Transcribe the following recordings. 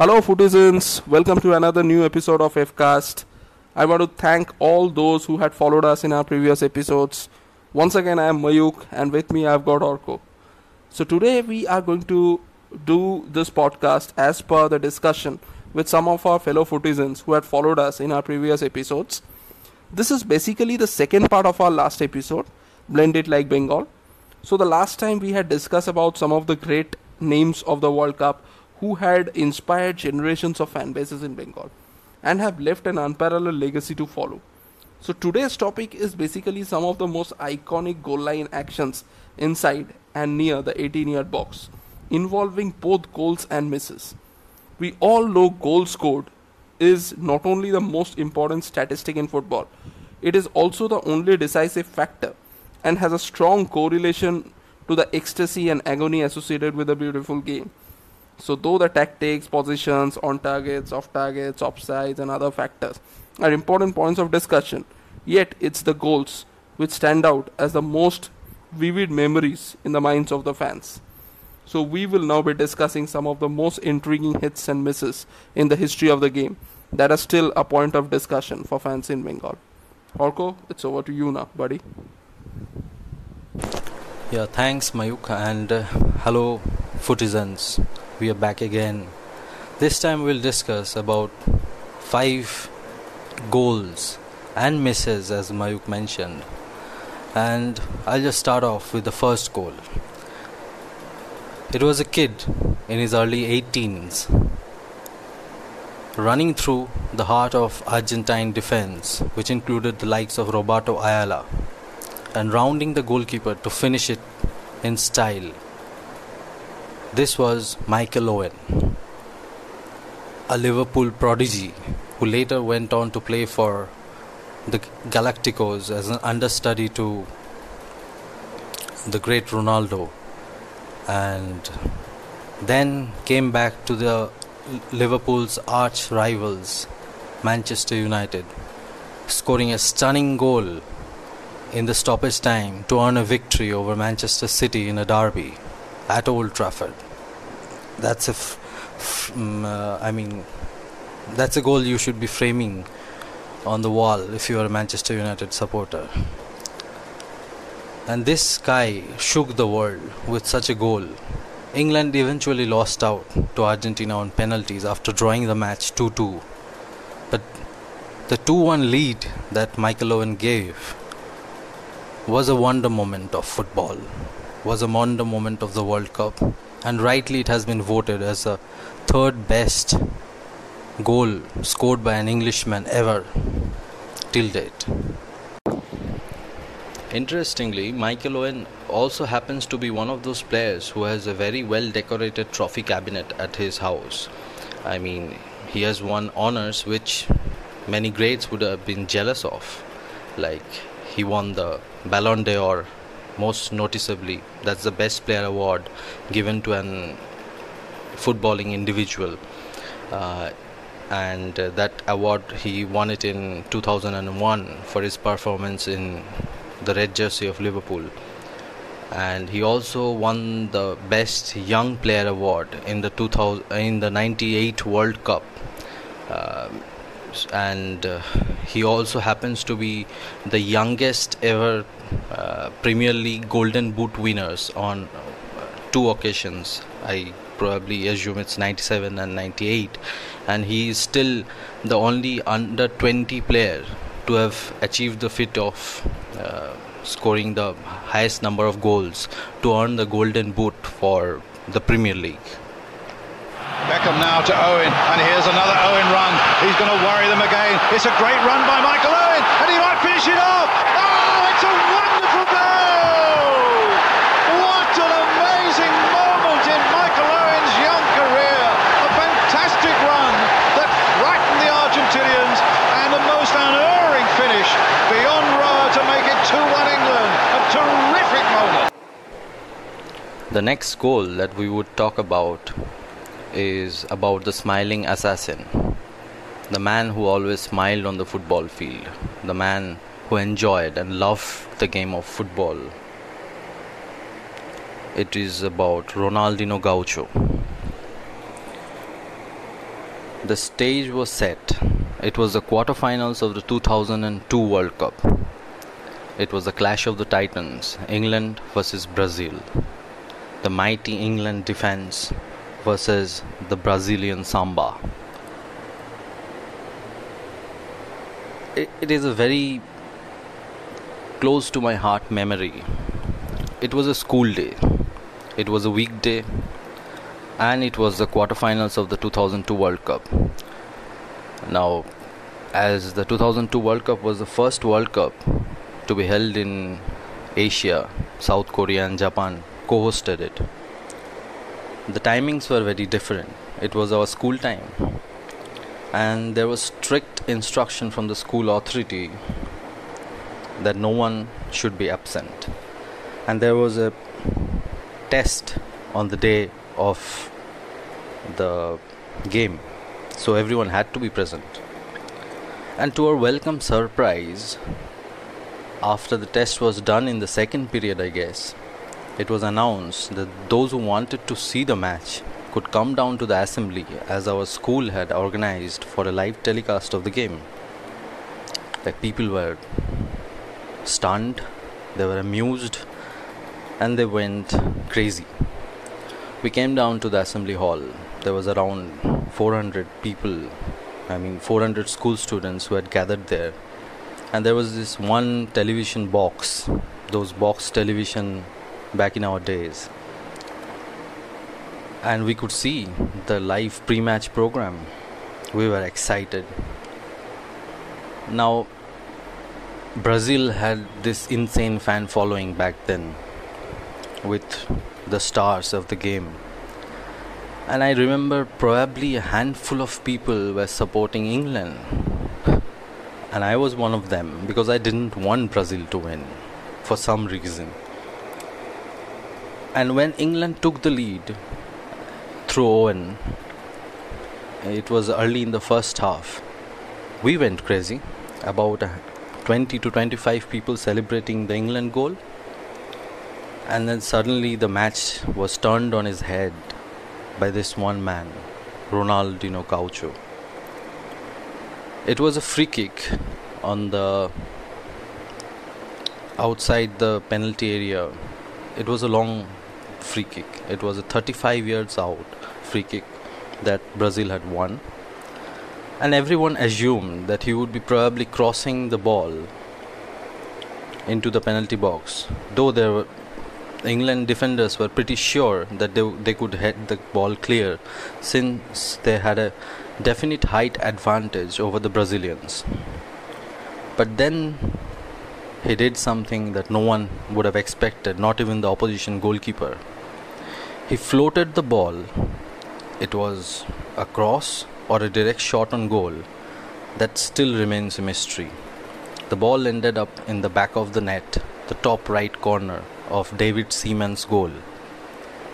Hello, Footizens. Welcome to another new episode of Fcast. I want to thank all those who had followed us in our previous episodes. Once again, I am Mayuk, and with me, I've got Orko. So, today we are going to do this podcast as per the discussion with some of our fellow Footizens who had followed us in our previous episodes. This is basically the second part of our last episode, Blend It Like Bengal. So, the last time we had discussed about some of the great names of the World Cup who had inspired generations of fan bases in Bengal and have left an unparalleled legacy to follow. So today's topic is basically some of the most iconic goal line actions inside and near the 18 yard box, involving both goals and misses. We all know goals scored is not only the most important statistic in football, it is also the only decisive factor and has a strong correlation to the ecstasy and agony associated with a beautiful game. So, though the tactics, positions, on targets, off targets, offsides, and other factors are important points of discussion, yet it's the goals which stand out as the most vivid memories in the minds of the fans. So, we will now be discussing some of the most intriguing hits and misses in the history of the game that are still a point of discussion for fans in Bengal. Orko, it's over to you now, buddy. Yeah, thanks, Mayuk, and uh, hello, Footizens we are back again. This time we'll discuss about five goals and misses, as Mayuk mentioned. And I'll just start off with the first goal. It was a kid in his early 18s running through the heart of Argentine defense, which included the likes of Roberto Ayala, and rounding the goalkeeper to finish it in style this was Michael Owen, a Liverpool prodigy who later went on to play for the Galacticos as an understudy to the great Ronaldo. And then came back to the Liverpool's arch rivals Manchester United scoring a stunning goal in the stoppage time to earn a victory over Manchester City in a derby at Old Trafford. That's a, f- f- um, uh, I mean, that's a goal you should be framing on the wall if you are a Manchester United supporter. And this guy shook the world with such a goal. England eventually lost out to Argentina on penalties after drawing the match 2 2. But the 2 1 lead that Michael Owen gave was a wonder moment of football was a wonder moment of the World Cup, and rightly it has been voted as the third best goal scored by an Englishman ever till date. Interestingly, Michael Owen also happens to be one of those players who has a very well decorated trophy cabinet at his house. I mean, he has won honors which many greats would have been jealous of. Like, he won the Ballon d'Or most noticeably that's the best player award given to an footballing individual. Uh, and uh, that award he won it in 2001 for his performance in the red jersey of liverpool. And he also won the best young player award in the 2000 in the 98 world cup. Uh, and uh, he also happens to be the youngest ever uh, Premier League Golden Boot winners on uh, two occasions. I probably assume it's 97 and 98, and he is still the only under 20 player to have achieved the feat of uh, scoring the highest number of goals to earn the Golden Boot for the Premier League. Beckham now to Owen, and here's another Owen run. He's going to worry them again. It's a great run by Michael Owen, and he might finish it off. Oh, it's a wonderful goal! What an amazing moment in Michael Owen's young career. A fantastic run that frightened the Argentinians, and a most unerring finish beyond Roa to make it 2 1 England. A terrific moment. The next goal that we would talk about is about the smiling assassin. The man who always smiled on the football field. The man who enjoyed and loved the game of football. It is about Ronaldinho Gaucho. the stage was set. It was the quarterfinals of the 2002 World Cup. It was the clash of the titans, England versus Brazil. The mighty England defense versus the Brazilian samba. It, it is a very close to my heart memory. It was a school day. It was a weekday and it was the quarterfinals of the 2002 World Cup. Now, as the 2002 World Cup was the first World Cup to be held in Asia, South Korea and Japan co hosted it. The timings were very different. It was our school time, and there was strict instruction from the school authority that no one should be absent. And there was a test on the day of the game, so everyone had to be present. And to our welcome surprise, after the test was done in the second period, I guess, it was announced that those who wanted to see the match could come down to the assembly as our school had organized for a live telecast of the game. Like people were stunned, they were amused, and they went crazy. We came down to the assembly hall. There was around 400 people, I mean 400 school students who had gathered there. And there was this one television box, those box television back in our days. And we could see the live pre match program. We were excited. Now, Brazil had this insane fan following back then with the stars of the game. And I remember probably a handful of people were supporting England. And I was one of them because I didn't want Brazil to win for some reason. And when England took the lead through Owen, it was early in the first half, we went crazy. About 20 to 25 people celebrating the England goal and then suddenly the match was turned on his head by this one man, Ronaldinho Gaucho. It was a free kick on the outside the penalty area. It was a long free kick. It was a 35 yards out free kick that Brazil had won. And everyone assumed that he would be probably crossing the ball into the penalty box, though there were England defenders were pretty sure that they, they could head the ball clear since they had a definite height advantage over the Brazilians. But then he did something that no one would have expected, not even the opposition goalkeeper. He floated the ball. It was a cross or a direct shot on goal. That still remains a mystery. The ball ended up in the back of the net, the top right corner of David Seaman's goal.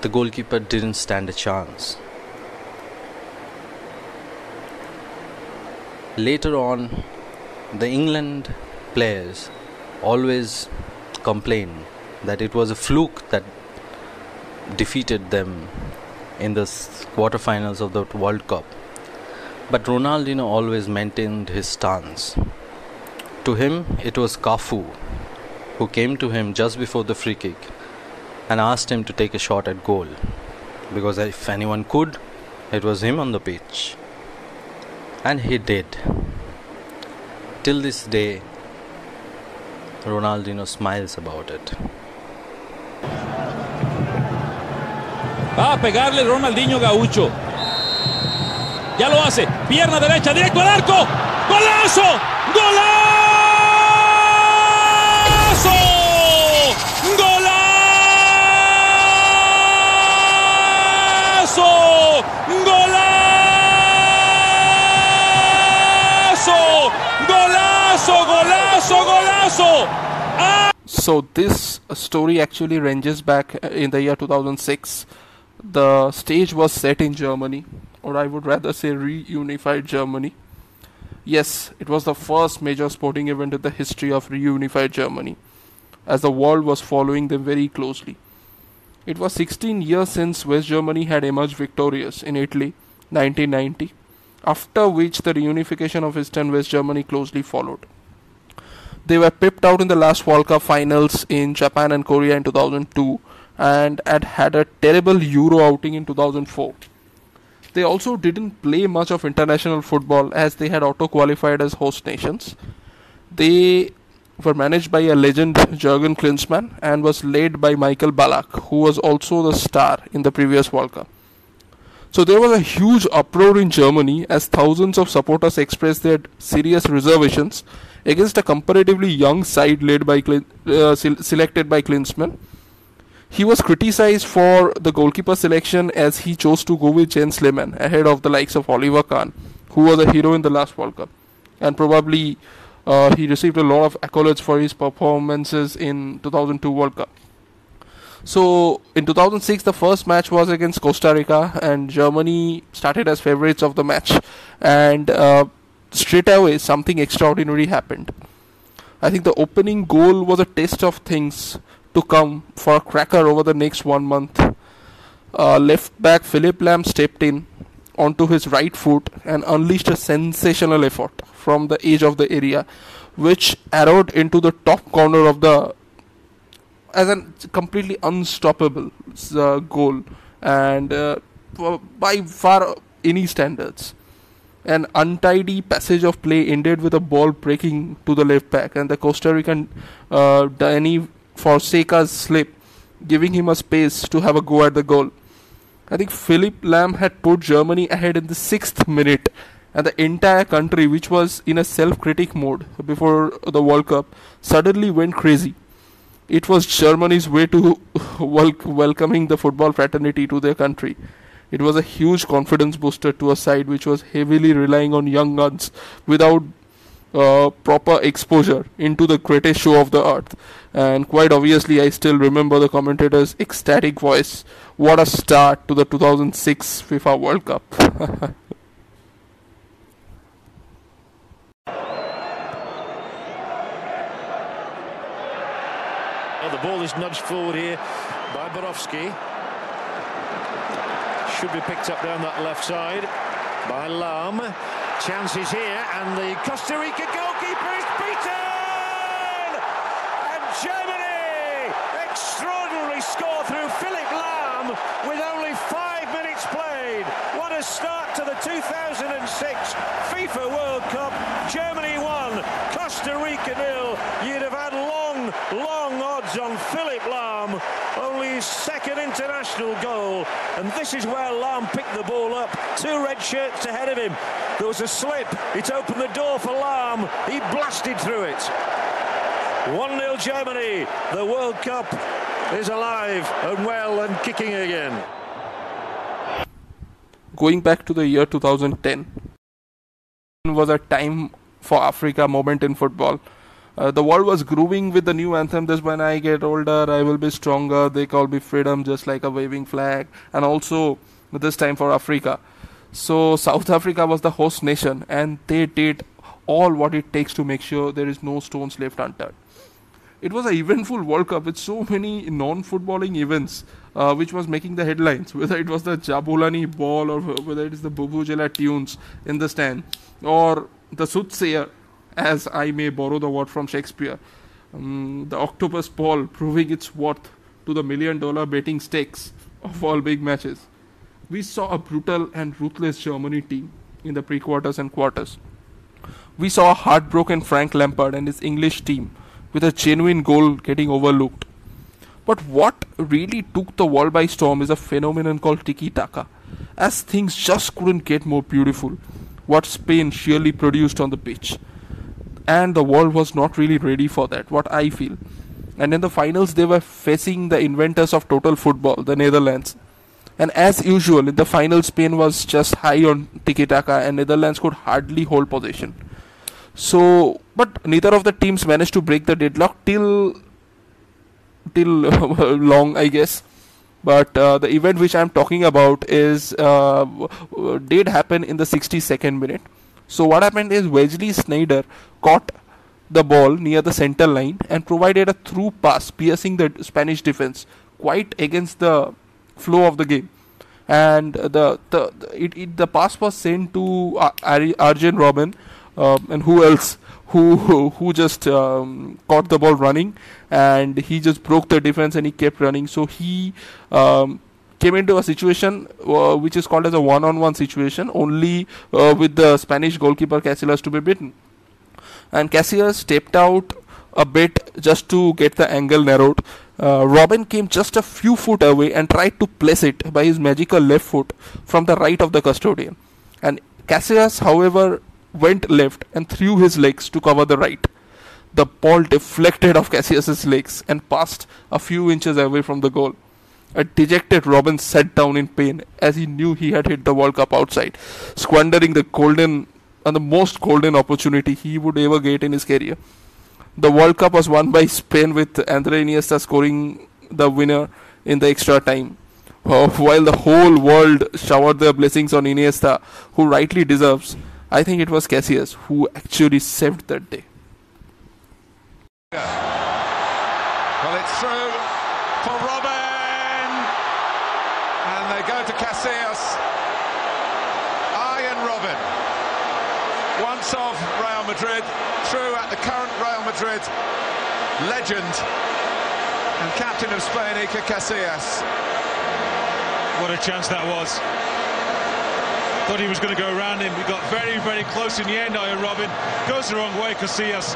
The goalkeeper didn't stand a chance. Later on, the England players always complain that it was a fluke that defeated them in the quarterfinals of the World Cup. But Ronaldinho always maintained his stance. To him, it was Cafu who came to him just before the free kick and asked him to take a shot at goal. Because if anyone could, it was him on the pitch. And he did. Till this day, Ronaldinho smiles about it. Va a pegarle Ronaldinho Gaucho. Ya lo hace. Pierna derecha, directo al arco. ¡Golazo! ¡Golazo! So this story actually ranges back uh, in the year 2006. The stage was set in Germany, or I would rather say reunified Germany. Yes, it was the first major sporting event in the history of reunified Germany, as the world was following them very closely. It was 16 years since West Germany had emerged victorious in Italy, 1990, after which the reunification of East and West Germany closely followed. They were pipped out in the last World Cup finals in Japan and Korea in 2002 and had had a terrible Euro outing in 2004. They also didn't play much of international football as they had auto qualified as host nations. They were managed by a legend Jurgen Klinsmann and was led by Michael Ballack, who was also the star in the previous World Cup. So there was a huge uproar in Germany as thousands of supporters expressed their serious reservations against a comparatively young side led by uh, selected by Klinsmann. He was criticized for the goalkeeper selection as he chose to go with Jens Lehmann ahead of the likes of Oliver Kahn, who was a hero in the last World Cup, and probably uh, he received a lot of accolades for his performances in 2002 World Cup. So in 2006, the first match was against Costa Rica, and Germany started as favorites of the match, and uh, straight away something extraordinary happened. I think the opening goal was a test of things to come for a cracker over the next one month. Uh, left back Philipp Lahm stepped in onto his right foot and unleashed a sensational effort from the edge of the area, which arrowed into the top corner of the as a completely unstoppable uh, goal and uh, by far any standards. An untidy passage of play ended with a ball breaking to the left back, and the Costa Rican uh, Danny Fonseca's slip, giving him a space to have a go at the goal. I think Philipp Lahm had put Germany ahead in the sixth minute, and the entire country, which was in a self critic mode before the World Cup, suddenly went crazy it was Germany's way to wel- welcoming the football fraternity to their country. It was a huge confidence booster to a side which was heavily relying on young guns without uh, proper exposure into the greatest show of the earth. And quite obviously, I still remember the commentator's ecstatic voice. What a start to the 2006 FIFA World Cup! the ball is nudged forward here by Borowski. Should be picked up down that left side by Lahm. Chances here, and the Costa Rica goalkeeper is beaten! And Germany! Extraordinary score through Philipp Lahm with only five minutes played. What a start to the 2006 FIFA World Cup. Germany one, Costa Rica nil. You'd have had long, long on Philipp Lahm. Only his second international goal. And this is where Lahm picked the ball up. Two red shirts ahead of him. There was a slip. It opened the door for Lahm. He blasted through it. 1-0 Germany. The World Cup is alive and well and kicking again. Going back to the year 2010 was a time for Africa moment in football. Uh, the world was grooving with the new anthem. This when I get older, I will be stronger. They call me freedom, just like a waving flag. And also this time for Africa. So South Africa was the host nation, and they did all what it takes to make sure there is no stones left unturned. It was an eventful World Cup with so many non-footballing events, uh, which was making the headlines. Whether it was the Jabulani ball or whether it is the Vuvuzela tunes in the stand, or the soothsayer, as I may borrow the word from Shakespeare, um, the octopus Paul proving its worth to the million dollar betting stakes of all big matches. We saw a brutal and ruthless Germany team in the pre quarters and quarters. We saw a heartbroken Frank Lampard and his English team with a genuine goal getting overlooked. But what really took the world by storm is a phenomenon called tiki taka, as things just couldn't get more beautiful what Spain surely produced on the pitch. And the world was not really ready for that, what I feel. And in the finals, they were facing the inventors of total football, the Netherlands. And as usual, in the final, Spain was just high on tiki taka, and Netherlands could hardly hold possession. So, but neither of the teams managed to break the deadlock till till long, I guess but uh, the event which I'm talking about is uh, did happen in the 62nd minute. So what happened is Wesley Sneijder caught the ball near the center line and provided a through pass piercing the Spanish defense quite against the flow of the game. and the the, it, it the pass was sent to uh, Arjen Robben, um, and who else? Who, who who just um, caught the ball running and he just broke the defense and he kept running so he um, came into a situation uh, which is called as a one-on-one situation only uh, with the Spanish goalkeeper Casillas to be beaten and Casillas stepped out a bit just to get the angle narrowed. Uh, Robben came just a few foot away and tried to place it by his magical left foot from the right of the custodian. And Casillas, however, went left and threw his legs to cover the right. The ball deflected off Casillas' legs and passed a few inches away from the goal. A dejected Robben sat down in pain as he knew he had hit the World Cup outside, squandering the golden and the most golden opportunity he would ever get in his career. The World Cup was won by Spain with Andre Iniesta scoring the winner in the extra time. While the whole world showered their blessings on Iniesta, who rightly deserves, I think it was Casillas who actually saved that day. Well, it's through for and they go to Casillas. Arjen Robben, once of Real Madrid, through at the current Real Madrid legend and captain of Spain, Iker Casillas. What a chance that was. Thought he was going to go around him. He got very, very close in the end. Arjen Robben. goes the wrong way. Casillas,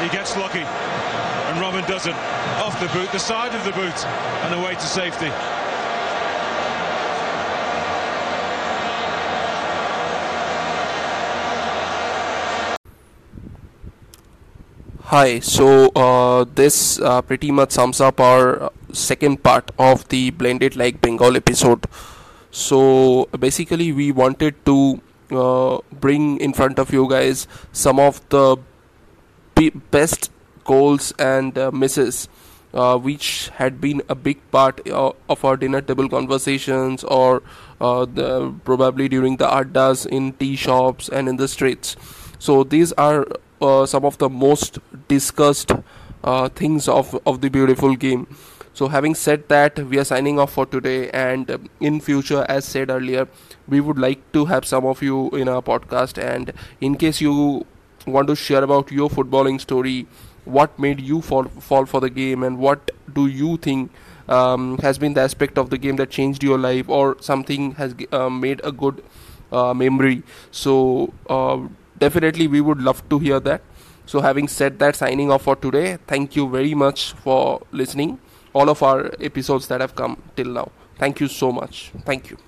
he gets lucky. And Robben doesn't. Off the boot, the side of the boot, and away to safety. Hi, so uh, this uh, pretty much sums up our second part of the Blended Like Bengal episode. So basically we wanted to uh, bring in front of you guys some of the best goals and uh, misses uh, which had been a big part uh, of our dinner table conversations or uh, the, probably during the addas in tea shops and in the streets. So these are uh, some of the most discussed things of, of the beautiful game. So having said that we are signing off for today and um, in future as said earlier we would like to have some of you in our podcast. And in case you want to share about your footballing story what made you fall fall for the game and what do you think um, has been the aspect of the game that changed your life or something has uh, made a good uh, memory? So uh, definitely we would love to hear that so having said that signing off for today thank you very much for listening all of our episodes that have come till now. Thank you so much. Thank you.